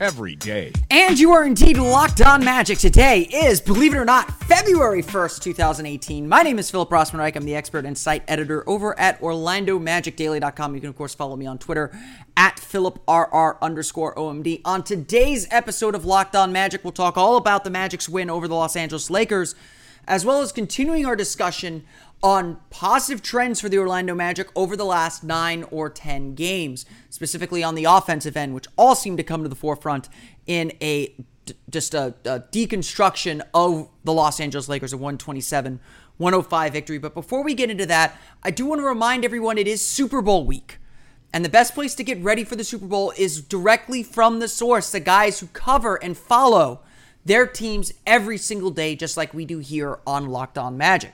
every day. And you are indeed locked on magic. Today is, believe it or not, February 1st, 2018. My name is Philip Rossman-Reich. I'm the expert and site editor over at OrlandoMagicDaily.com. You can, of course, follow me on Twitter at PhilipRR underscore OMD. On today's episode of Locked On Magic, we'll talk all about the Magic's win over the Los Angeles Lakers, as well as continuing our discussion on positive trends for the Orlando Magic over the last nine or 10 games, specifically on the offensive end, which all seem to come to the forefront in a just a, a deconstruction of the Los Angeles Lakers, a 127 105 victory. But before we get into that, I do want to remind everyone it is Super Bowl week. And the best place to get ready for the Super Bowl is directly from the source, the guys who cover and follow their teams every single day, just like we do here on Locked On Magic.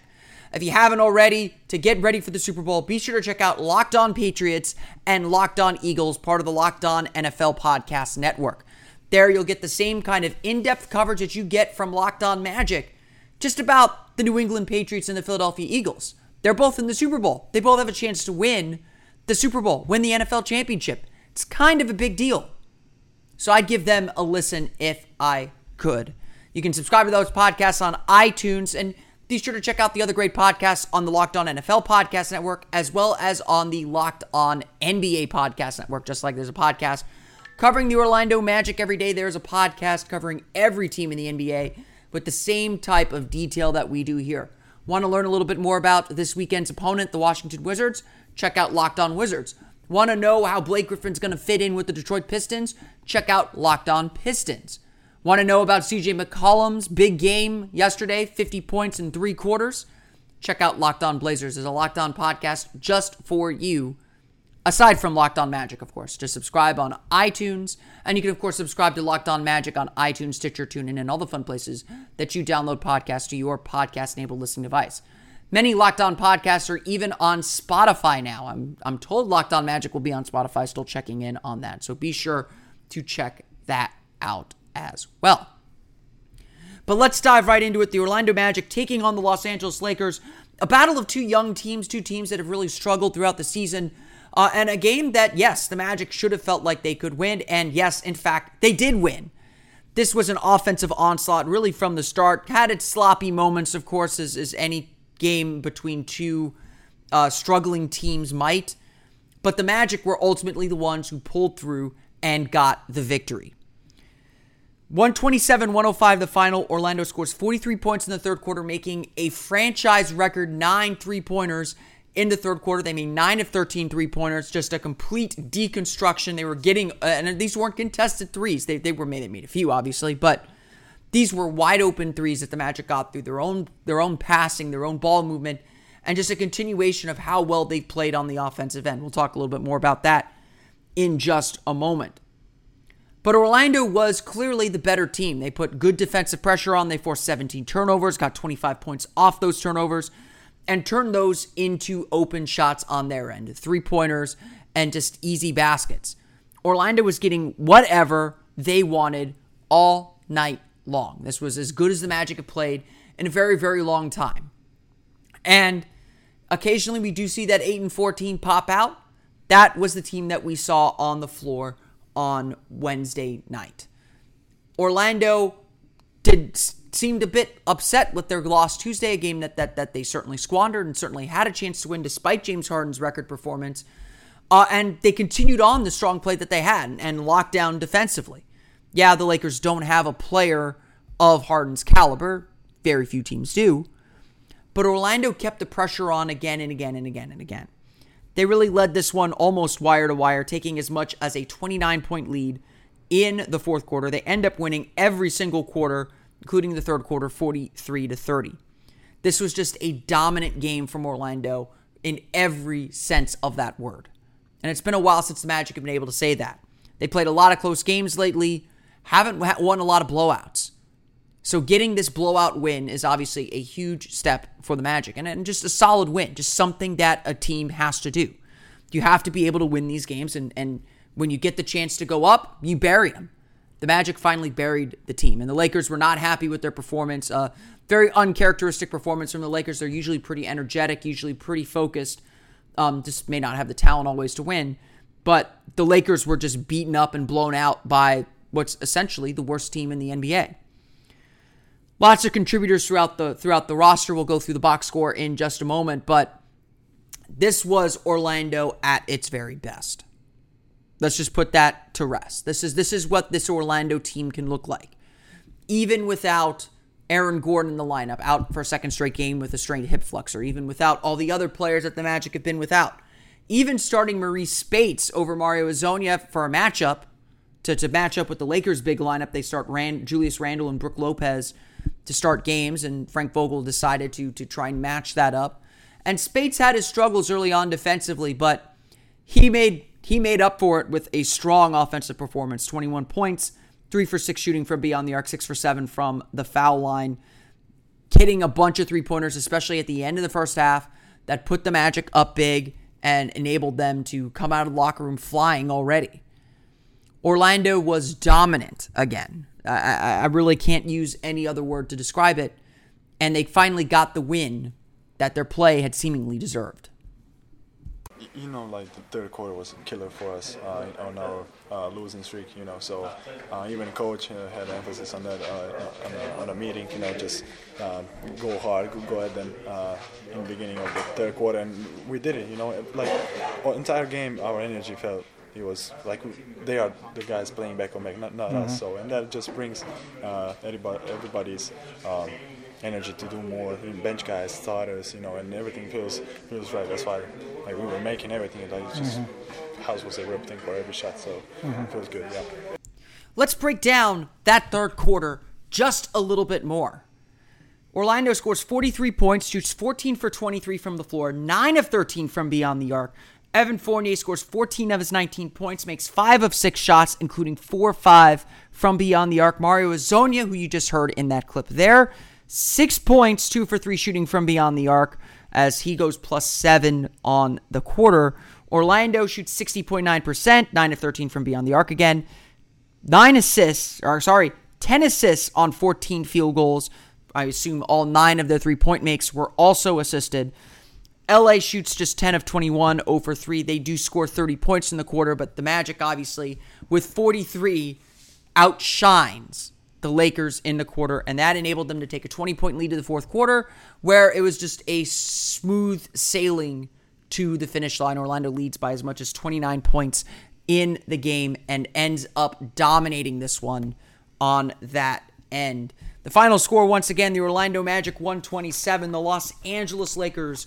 If you haven't already, to get ready for the Super Bowl, be sure to check out Locked On Patriots and Locked On Eagles, part of the Locked On NFL Podcast Network. There, you'll get the same kind of in depth coverage that you get from Locked On Magic, just about the New England Patriots and the Philadelphia Eagles. They're both in the Super Bowl. They both have a chance to win the Super Bowl, win the NFL championship. It's kind of a big deal. So I'd give them a listen if I could. You can subscribe to those podcasts on iTunes and be sure to check out the other great podcasts on the Locked On NFL Podcast Network, as well as on the Locked On NBA Podcast Network. Just like there's a podcast covering the Orlando Magic every day, there's a podcast covering every team in the NBA with the same type of detail that we do here. Want to learn a little bit more about this weekend's opponent, the Washington Wizards? Check out Locked On Wizards. Want to know how Blake Griffin's going to fit in with the Detroit Pistons? Check out Locked On Pistons. Want to know about CJ McCollum's big game yesterday, 50 points in three quarters? Check out Locked On Blazers. There's a Locked On podcast just for you, aside from Locked On Magic, of course. Just subscribe on iTunes, and you can, of course, subscribe to Locked On Magic on iTunes, Stitcher, TuneIn, and all the fun places that you download podcasts to your podcast-enabled listening device. Many Locked On podcasts are even on Spotify now. I'm, I'm told Locked On Magic will be on Spotify, still checking in on that. So be sure to check that out as well. But let's dive right into it. The Orlando Magic taking on the Los Angeles Lakers. A battle of two young teams, two teams that have really struggled throughout the season. Uh, and a game that, yes, the Magic should have felt like they could win. And yes, in fact, they did win. This was an offensive onslaught really from the start. Had its sloppy moments, of course, as, as any game between two uh, struggling teams might. But the Magic were ultimately the ones who pulled through and got the victory. 127 105 the final. Orlando scores 43 points in the third quarter, making a franchise record nine three pointers in the third quarter. They made 9 of 13 three pointers, just a complete deconstruction. They were getting, uh, and these weren't contested threes. They, they were made, they made a few, obviously, but these were wide open threes that the Magic got through their own, their own passing, their own ball movement, and just a continuation of how well they've played on the offensive end. We'll talk a little bit more about that in just a moment. But Orlando was clearly the better team. They put good defensive pressure on. They forced 17 turnovers, got 25 points off those turnovers, and turned those into open shots on their end three pointers and just easy baskets. Orlando was getting whatever they wanted all night long. This was as good as the Magic have played in a very, very long time. And occasionally we do see that 8 and 14 pop out. That was the team that we saw on the floor on Wednesday night. Orlando did seemed a bit upset with their loss Tuesday, a game that that that they certainly squandered and certainly had a chance to win despite James Harden's record performance. Uh, and they continued on the strong play that they had and locked down defensively. Yeah, the Lakers don't have a player of Harden's caliber. Very few teams do. But Orlando kept the pressure on again and again and again and again. They really led this one almost wire to wire, taking as much as a 29 point lead in the fourth quarter. They end up winning every single quarter, including the third quarter, 43 to 30. This was just a dominant game from Orlando in every sense of that word. And it's been a while since the Magic have been able to say that. They played a lot of close games lately, haven't won a lot of blowouts. So getting this blowout win is obviously a huge step for the Magic and, and just a solid win, just something that a team has to do. You have to be able to win these games, and, and when you get the chance to go up, you bury them. The Magic finally buried the team, and the Lakers were not happy with their performance. Uh, very uncharacteristic performance from the Lakers. They're usually pretty energetic, usually pretty focused. Um, just may not have the talent always to win, but the Lakers were just beaten up and blown out by what's essentially the worst team in the NBA. Lots of contributors throughout the throughout the roster. We'll go through the box score in just a moment, but this was Orlando at its very best. Let's just put that to rest. This is this is what this Orlando team can look like. Even without Aaron Gordon in the lineup, out for a second straight game with a strained hip flexor, even without all the other players that the Magic have been without. Even starting Marreese Speights over Mario Hezonja for a matchup to, to match up with the Lakers' big lineup. They start Rand, Julius Randle and Brook Lopez to start games, and Frank Vogel decided to to try and match that up. And Speights had his struggles early on defensively, but he made he made up for it with a strong offensive performance 21 points, 3 for 6 shooting from beyond the arc, 6 for 7 from the foul line, hitting a bunch of three pointers, especially at the end of the first half, that put the Magic up big and enabled them to come out of the locker room flying already. Orlando was dominant again. I, I, really can't use any other word to describe it. And they finally got the win that their play had seemingly deserved. You know, like the third quarter was a killer for us uh, on our uh, losing streak. You know, so uh, even coach uh, had emphasis on that uh, on, a, on, a, meeting. You know, just um, go hard, go ahead uh, in the beginning of the third quarter, and we did it. You know, like entire game, our energy felt it was like they are the guys playing back on back, not, not mm-hmm. us. So and that just brings uh, everybody, everybody's um, energy to do more. Bench guys, starters, you know, and everything feels feels right. That's why like we were making everything. Like just mm-hmm. house was erupting for every shot, so mm-hmm. it feels good. Yeah. Let's break down that third quarter just a little bit more. Orlando scores 43 points, shoots 14 for 23 from the floor, 9 of 13 from beyond the arc, Evan Fournier scores 14 of his 19 points, makes five of six shots, including four or five from beyond the arc. Mario Hezonja, who you just heard in that clip there, six points, two for three shooting from beyond the arc, as he goes plus seven on the quarter. Orlando shoots 60.9%, nine of 13 from beyond the arc again. Nine assists, or sorry, 10 assists on 14 field goals. I assume all nine of their three point makes were also assisted. LA shoots just 10 of 21 over 3. They do score 30 points in the quarter, but the Magic, obviously, with 43, outshines the Lakers in the quarter, and that enabled them to take a 20 point lead to the fourth quarter, where it was just a smooth sailing to the finish line. Orlando leads by as much as 29 points in the game and ends up dominating this one on that end. The final score, once again, the Orlando Magic 127, the Los Angeles Lakers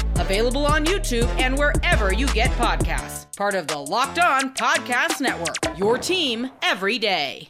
Available on YouTube and wherever you get podcasts. Part of the Locked On Podcast Network. Your team every day.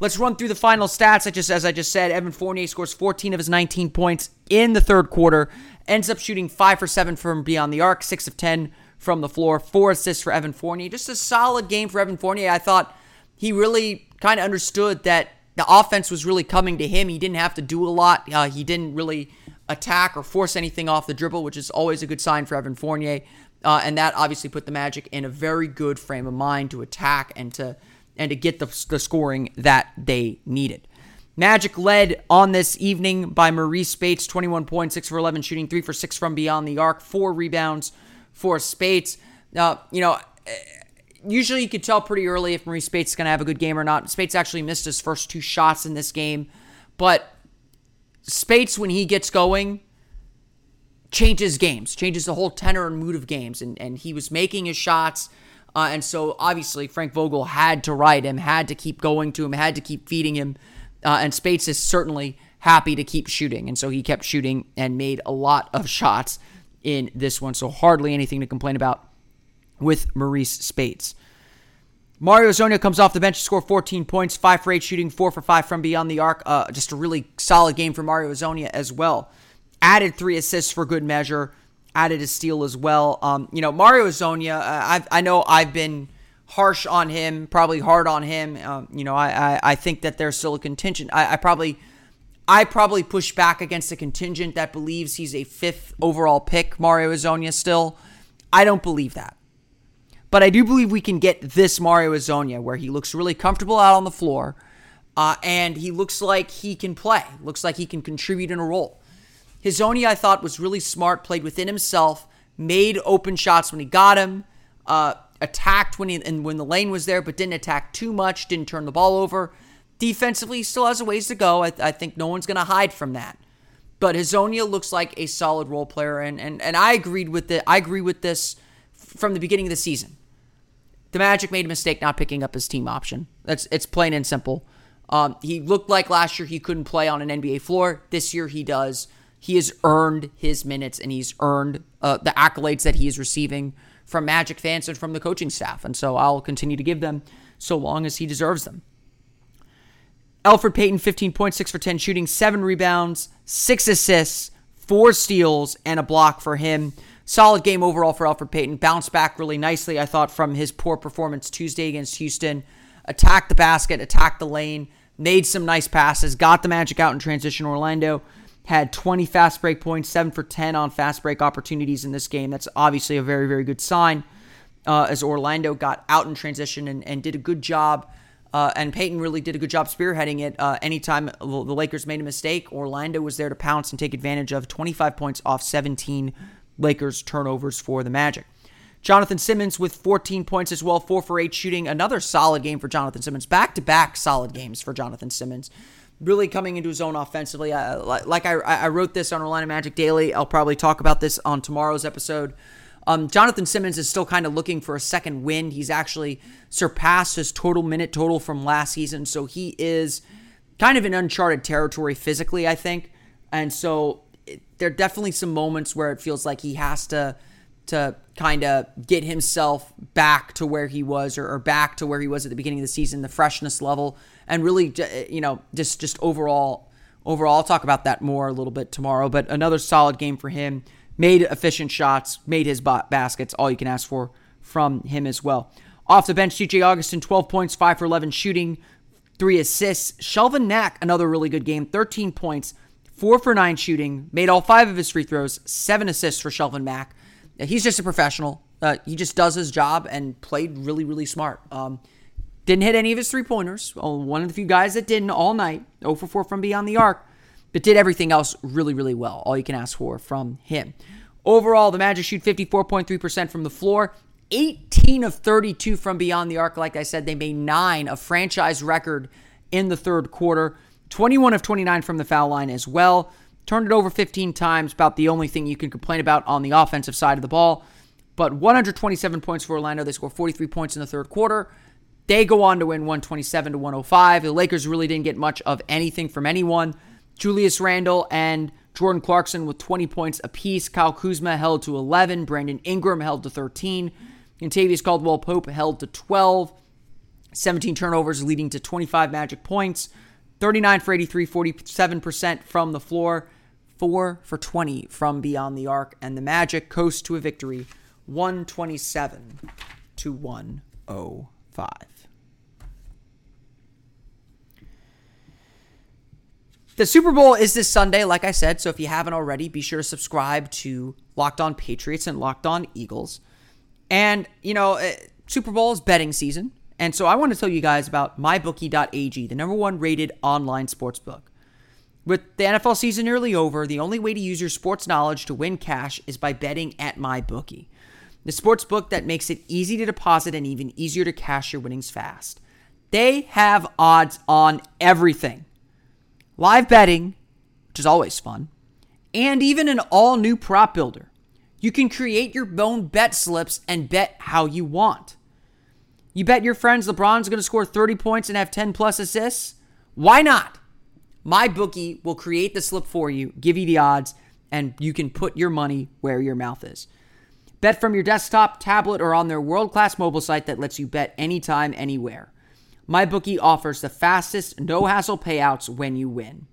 Let's run through the final stats. I just, as I just said, Evan Fournier scores 14 of his 19 points in the third quarter. Ends up shooting five for seven from beyond the arc, six of 10 from the floor, four assists for Evan Fournier. Just a solid game for Evan Fournier. I thought he really kind of understood that the offense was really coming to him. He didn't have to do a lot. Uh, he didn't really attack or force anything off the dribble, which is always a good sign for Evan Fournier. Uh, and that obviously put the Magic in a very good frame of mind to attack and to and to get the, the scoring that they needed. Magic led on this evening by Marreese Speights, 21 points, 6 for 11 shooting, 3 for 6 from beyond the arc, 4 rebounds for Speights. Uh, you know, usually you could tell pretty early if Marreese Speights is going to have a good game or not. Speights actually missed his first two shots in this game, but Speights, when he gets going, changes games, changes the whole tenor and mood of games. And, and he was making his shots. Uh, and so obviously Frank Vogel had to ride him, had to keep going to him, had to keep feeding him. Uh, and Speights is certainly happy to keep shooting. And so he kept shooting and made a lot of shots in this one. So hardly anything to complain about with Marreese Speights. Mario Hezonja comes off the bench to score 14 points, 5 for 8 shooting, 4 for 5 from beyond the arc. Uh, just a really solid game for Mario Hezonja as well. Added 3 assists for good measure, added a steal as well. Um, you know, Mario Hezonja, uh, i know I've been harsh on him, probably hard on him. Um, you know, I, I, I, think that there's still a contingent. I, I probably. I probably push back against a contingent that believes he's a fifth overall pick, Mario Hezonja still. I don't believe that. But I do believe we can get this Mario Hezonja where he looks really comfortable out on the floor uh, and he looks like he can play, looks like he can contribute in a role. Hezonja, I thought, was really smart, played within himself, made open shots when he got him, uh, attacked when he, and when the lane was there, but didn't attack too much, didn't turn the ball over. Defensively, still has a ways to go. I, I think no one's going to hide from that. But Hezonja looks like a solid role player, and, and, and I agreed with it. I agree with this from the beginning of the season. The Magic made a mistake not picking up his team option. That's it's plain and simple. Um, he looked like last year he couldn't play on an NBA floor. This year he does. He has earned his minutes and he's earned uh, the accolades that he is receiving from Magic fans and from the coaching staff. And so I'll continue to give them so long as he deserves them. Elfrid Payton, 15.6 for 10 shooting, 7 rebounds, 6 assists, 4 steals, and a block for him. Solid game overall for Elfrid Payton. Bounced back really nicely, I thought, from his poor performance Tuesday against Houston. Attacked the basket, attacked the lane, made some nice passes, got the Magic out in transition. Orlando had 20 fast break points, 7 for 10 on fast break opportunities in this game. That's obviously a very, very good sign uh, as Orlando got out in transition and, and did a good job. Uh, and Payton really did a good job spearheading it. Uh, anytime the Lakers made a mistake, Orlando was there to pounce and take advantage of 25 points off 17 Lakers turnovers for the Magic. Jonathan Simmons with 14 points as well, 4 for 8 shooting. Another solid game for Jonathan Simmons. Back to back solid games for Jonathan Simmons. Really coming into his own offensively. Uh, like I, I wrote this on Orlando Magic Daily. I'll probably talk about this on tomorrow's episode. Um, Jonathan Simmons is still kind of looking for a second wind. He's actually surpassed his total minute total from last season. So he is kind of in uncharted territory physically, I think. And so there are definitely some moments where it feels like he has to to kind of get himself back to where he was or, or, back to where he was at the beginning of the season, the freshness level, and really, eh, you know, just just overall, overall. I'll talk about that more a little bit tomorrow. But another solid game for him. Made efficient shots, made his baskets. All you can ask for from him as well. Off the bench, DJ Augustin, 12 points, 5 for 11 shooting, 3 assists. Shelvin Mack, another really good game, 13 points, four for nine shooting, made all five of his free throws, seven assists for Shelvin Mack. He's just a professional. Uh, he just does his job and played really, really smart. Um, didn't hit any of his three pointers. One of the few guys that didn't all night. 0 for 4 from beyond the arc, but did everything else really, really well. All you can ask for from him. Overall, the Magic shoot 54.3% from the floor, 18 of 32 from beyond the arc. Like I said, they made nine, a franchise record in the third quarter. 21 of 29 from the foul line as well. Turned it over 15 times, about the only thing you can complain about on the offensive side of the ball. But 127 points for Orlando. They score 43 points in the third quarter. They go on to win 127 to 105. The Lakers really didn't get much of anything from anyone. Julius Randle and Jordan Clarkson with 20 points apiece. Kyle Kuzma held to 11. Brandon Ingram held to 13. Kentavious Caldwell Pope held to 12. 17 turnovers leading to 25 magic points. 39 for 83, 47% from the floor, 4 for 20 from beyond the arc, and the Magic coast to a victory 127 to 105. The Super Bowl is this Sunday, like I said. So if you haven't already, be sure to subscribe to Locked On Patriots and Locked On Eagles. And, you know, eh, Super Bowl is betting season. And so I want to tell you guys about mybookie.ag, the number one rated online sports book. With the NFL season nearly over, the only way to use your sports knowledge to win cash is by betting at MyBookie, the sports book that makes it easy to deposit and even easier to cash your winnings fast. They have odds on everything live betting, which is always fun, and even an all new prop builder. You can create your own bet slips and bet how you want. You bet your friends LeBron's going to score 30 points and have 10 plus assists? Why not? My bookie will create the slip for you, give you the odds, and you can put your money where your mouth is. Bet from your desktop, tablet, or on their world class mobile site that lets you bet anytime, anywhere. MyBookie offers the fastest, no hassle payouts when you win.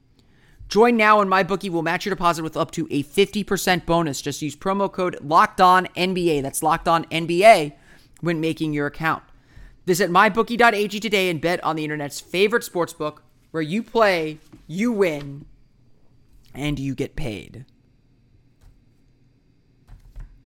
Join now and MyBookie will match your deposit with up to a 50% bonus. Just use promo code Locked On NBA. That's Locked On NBA when making your account. Visit mybookie.ag today and bet on the internet's favorite sportsbook where you play, you win, and you get paid.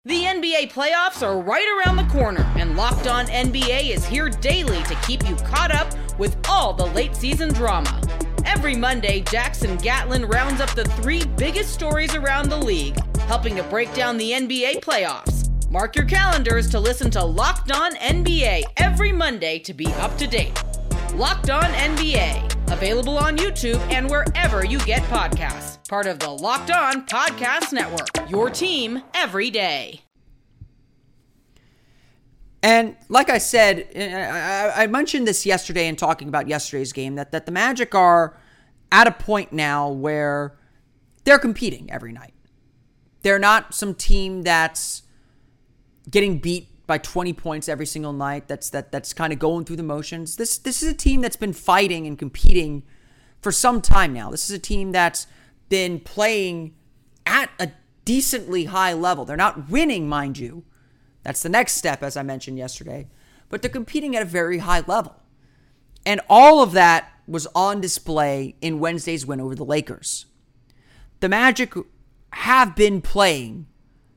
The NBA playoffs are right around the corner, and Locked On NBA is here daily to keep you caught up with all the late season drama. Every Monday, Jackson Gatlin rounds up the three biggest stories around the league, helping to break down the NBA playoffs. Mark your calendars to listen to Locked On NBA every Monday to be up to date. Locked On NBA, available on YouTube and wherever you get podcasts. Part of the Locked On Podcast Network. Your team every day. And like I said, I, mentioned this yesterday in talking about yesterday's game that, that the Magic are at a point now where they're competing every night. They're not some team that's getting beat by 20 points every single night. That's that that's kind of going through the motions. This this is a team that's been fighting and competing for some time now. This is a team that's been playing at a decently high level. They're not winning, mind you, that's the next step, as I mentioned yesterday. But they're competing at a very high level. And all of that was on display in Wednesday's win over the Lakers. The Magic have been playing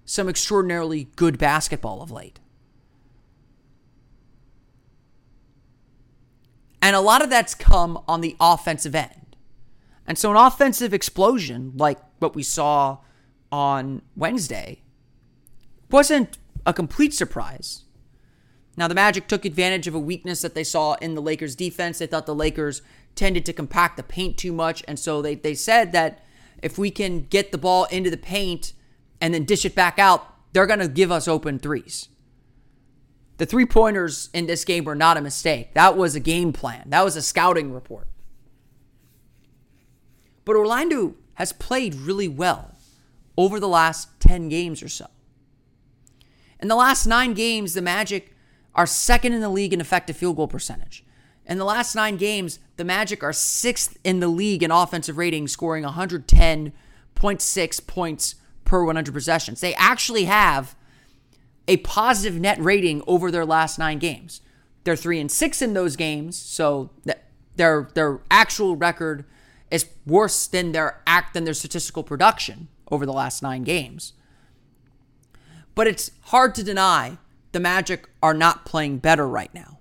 some extraordinarily good basketball of late. And a lot of that's come on the offensive end. And so, an offensive explosion like what we saw on Wednesday wasn't a complete surprise. Now, the Magic took advantage of a weakness that they saw in the Lakers' defense. They thought the Lakers tended to compact the paint too much. And so they, they said that if we can get the ball into the paint and then dish it back out, they're going to give us open threes. The three pointers in this game were not a mistake. That was a game plan, that was a scouting report. But Orlando has played really well over the last 10 games or so. In the last nine games, the Magic are second in the league in effective field goal percentage. In the last nine games, the Magic are sixth in the league in offensive rating, scoring 110.6 points per 100 possessions. They actually have a positive net rating over their last nine games. They're three and six in those games, so their their actual record is worse than their act than their statistical production over the last nine games. But it's hard to deny the Magic are not playing better right now.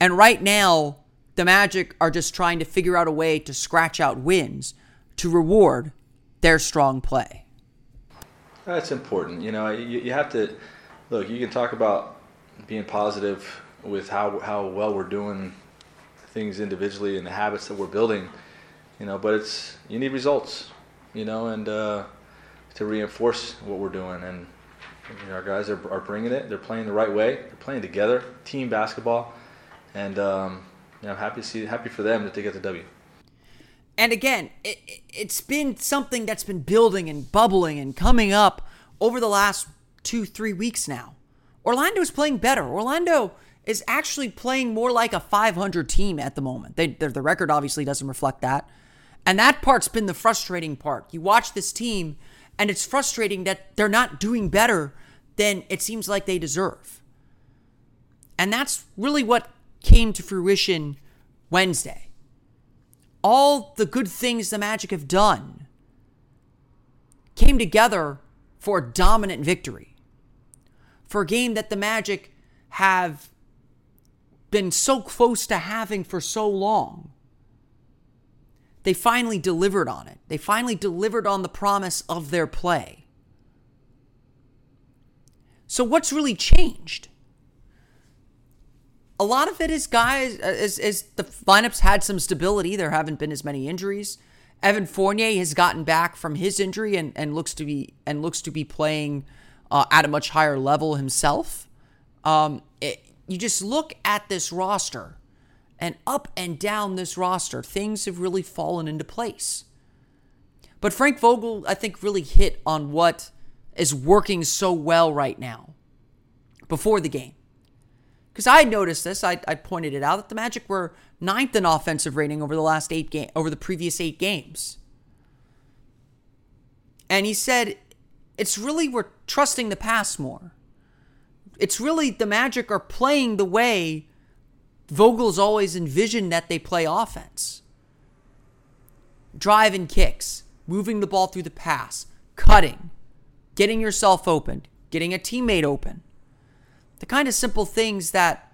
And right now, the Magic are just trying to figure out a way to scratch out wins to reward their strong play. That's important. You know, you, you have to look, you can talk about being positive with how, how well we're doing things individually and the habits that we're building, you know, but it's, you need results, you know, and, uh, to reinforce what we're doing. And you know, our guys are, are bringing it. They're playing the right way. They're playing together, team basketball, and um, you know, I'm happy to see, happy for them that they get the W. And again, it, it's been something that's been building and bubbling and coming up over the last two, three weeks now. Orlando is playing better. Orlando is actually playing more like a 500 team at the moment. They, the record obviously doesn't reflect that. And that part's been the frustrating part. You watch this team and it's frustrating that they're not doing better than it seems like they deserve. And that's really what came to fruition Wednesday. All the good things the Magic have done came together for a dominant victory. For a game that the Magic have been so close to having for so long they finally delivered on it. They finally delivered on the promise of their play. So, what's really changed? A lot of it is guys, as, as the lineups had some stability. There haven't been as many injuries. Evan Fournier has gotten back from his injury and, and looks to be and looks to be playing uh, at a much higher level himself. Um, it, you just look at this roster, and up and down this roster, things have really fallen into place. But Frank Vogel, I think, really hit on what is working so well right now before the game. Because I noticed this, I, I pointed it out that the Magic were ninth in offensive rating over the last eight game over the previous eight games. And he said, it's really we're trusting the pass more. It's really the Magic are playing the way Vogel's always envisioned that they play offense. Drive and kicks, moving the ball through the pass, cutting, getting yourself open, getting a teammate open. The kind of simple things that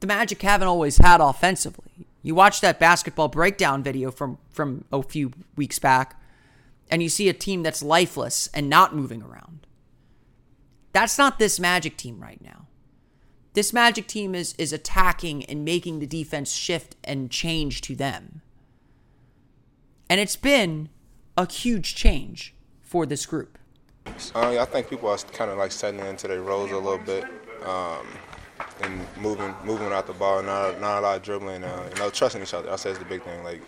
the Magic haven't always had offensively. You watch that basketball breakdown video from from a few weeks back and you see a team that's lifeless and not moving around. That's not this Magic team right now. This Magic team is is attacking and making the defense shift and change to them. And it's been a huge change for this group. Uh, I think people are kind of like settling into their roles a little bit um, and moving moving out the ball, not, not a lot of dribbling, uh, you know, trusting each other. I say it's the big thing, like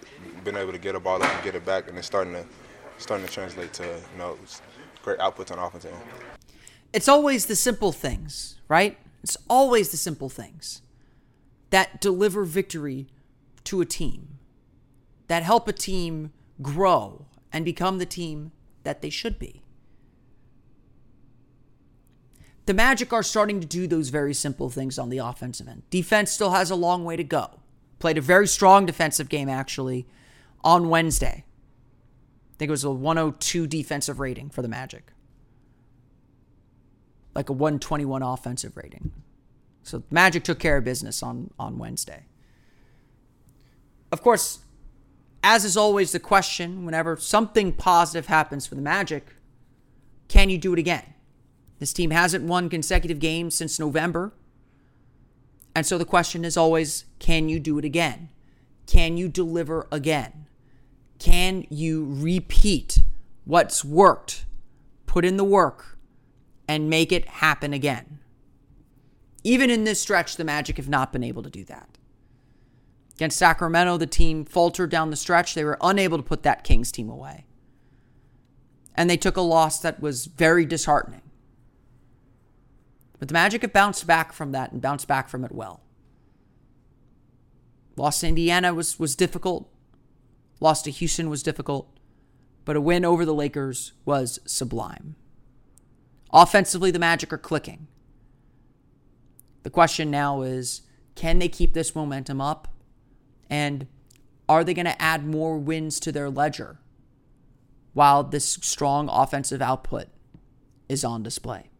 being able to get a ball up and get it back, and it's starting to starting to translate to you know great outputs on offense. It's always the simple things, right? It's always the simple things that deliver victory to a team, that help a team grow and become the team that they should be. The Magic are starting to do those very simple things on the offensive end. Defense still has a long way to go. Played a very strong defensive game, actually, on Wednesday. I think it was a 102 defensive rating for the Magic, like a 121 offensive rating. So Magic took care of business on, on Wednesday. Of course, as is always the question, whenever something positive happens for the Magic, can you do it again? This team hasn't won consecutive games since November. And so the question is always can you do it again? Can you deliver again? Can you repeat what's worked, put in the work, and make it happen again? Even in this stretch, the Magic have not been able to do that. Against Sacramento, the team faltered down the stretch. They were unable to put that Kings team away. And they took a loss that was very disheartening. But the Magic have bounced back from that and bounced back from it well. Lost to Indiana was, was difficult. Lost to Houston was difficult. But a win over the Lakers was sublime. Offensively, the Magic are clicking. The question now is can they keep this momentum up? And are they going to add more wins to their ledger while this strong offensive output is on display?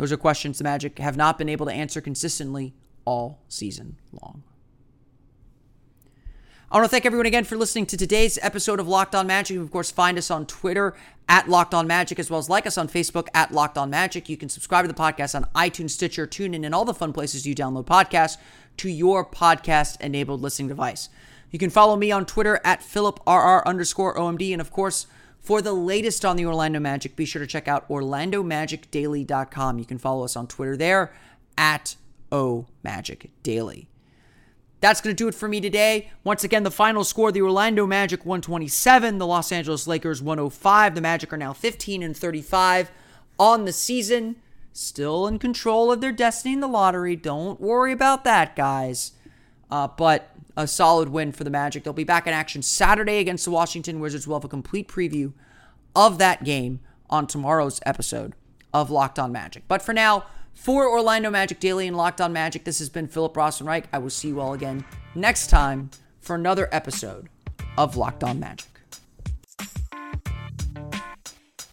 Those are questions the Magic have not been able to answer consistently all season long. I want to thank everyone again for listening to today's episode of Locked On Magic. You, of course, find us on Twitter at Locked On Magic, as well as like us on Facebook at Locked On Magic. You can subscribe to the podcast on iTunes, Stitcher, TuneIn, and all the fun places you download podcasts to your podcast-enabled listening device. You can follow me on Twitter at PhilipRR underscore OMD. And, of course, for the latest on the Orlando Magic, be sure to check out OrlandoMagicDaily.com. You can follow us on Twitter there at OMagicDaily. That's going to do it for me today. Once again, the final score the Orlando Magic 127, the Los Angeles Lakers 105. The Magic are now 15 and 35 on the season. Still in control of their destiny in the lottery. Don't worry about that, guys. Uh, but a solid win for the Magic. They'll be back in action Saturday against the Washington Wizards. We'll have a complete preview of that game on tomorrow's episode of Locked On Magic. But for now, for Orlando Magic Daily and Locked On Magic, this has been Philip Rossman-Reich. I will see you all again next time for another episode of Locked On Magic.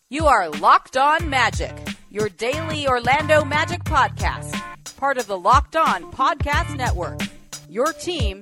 You are Locked On Magic, your daily Orlando Magic podcast, part of the Locked On Podcast Network. Your team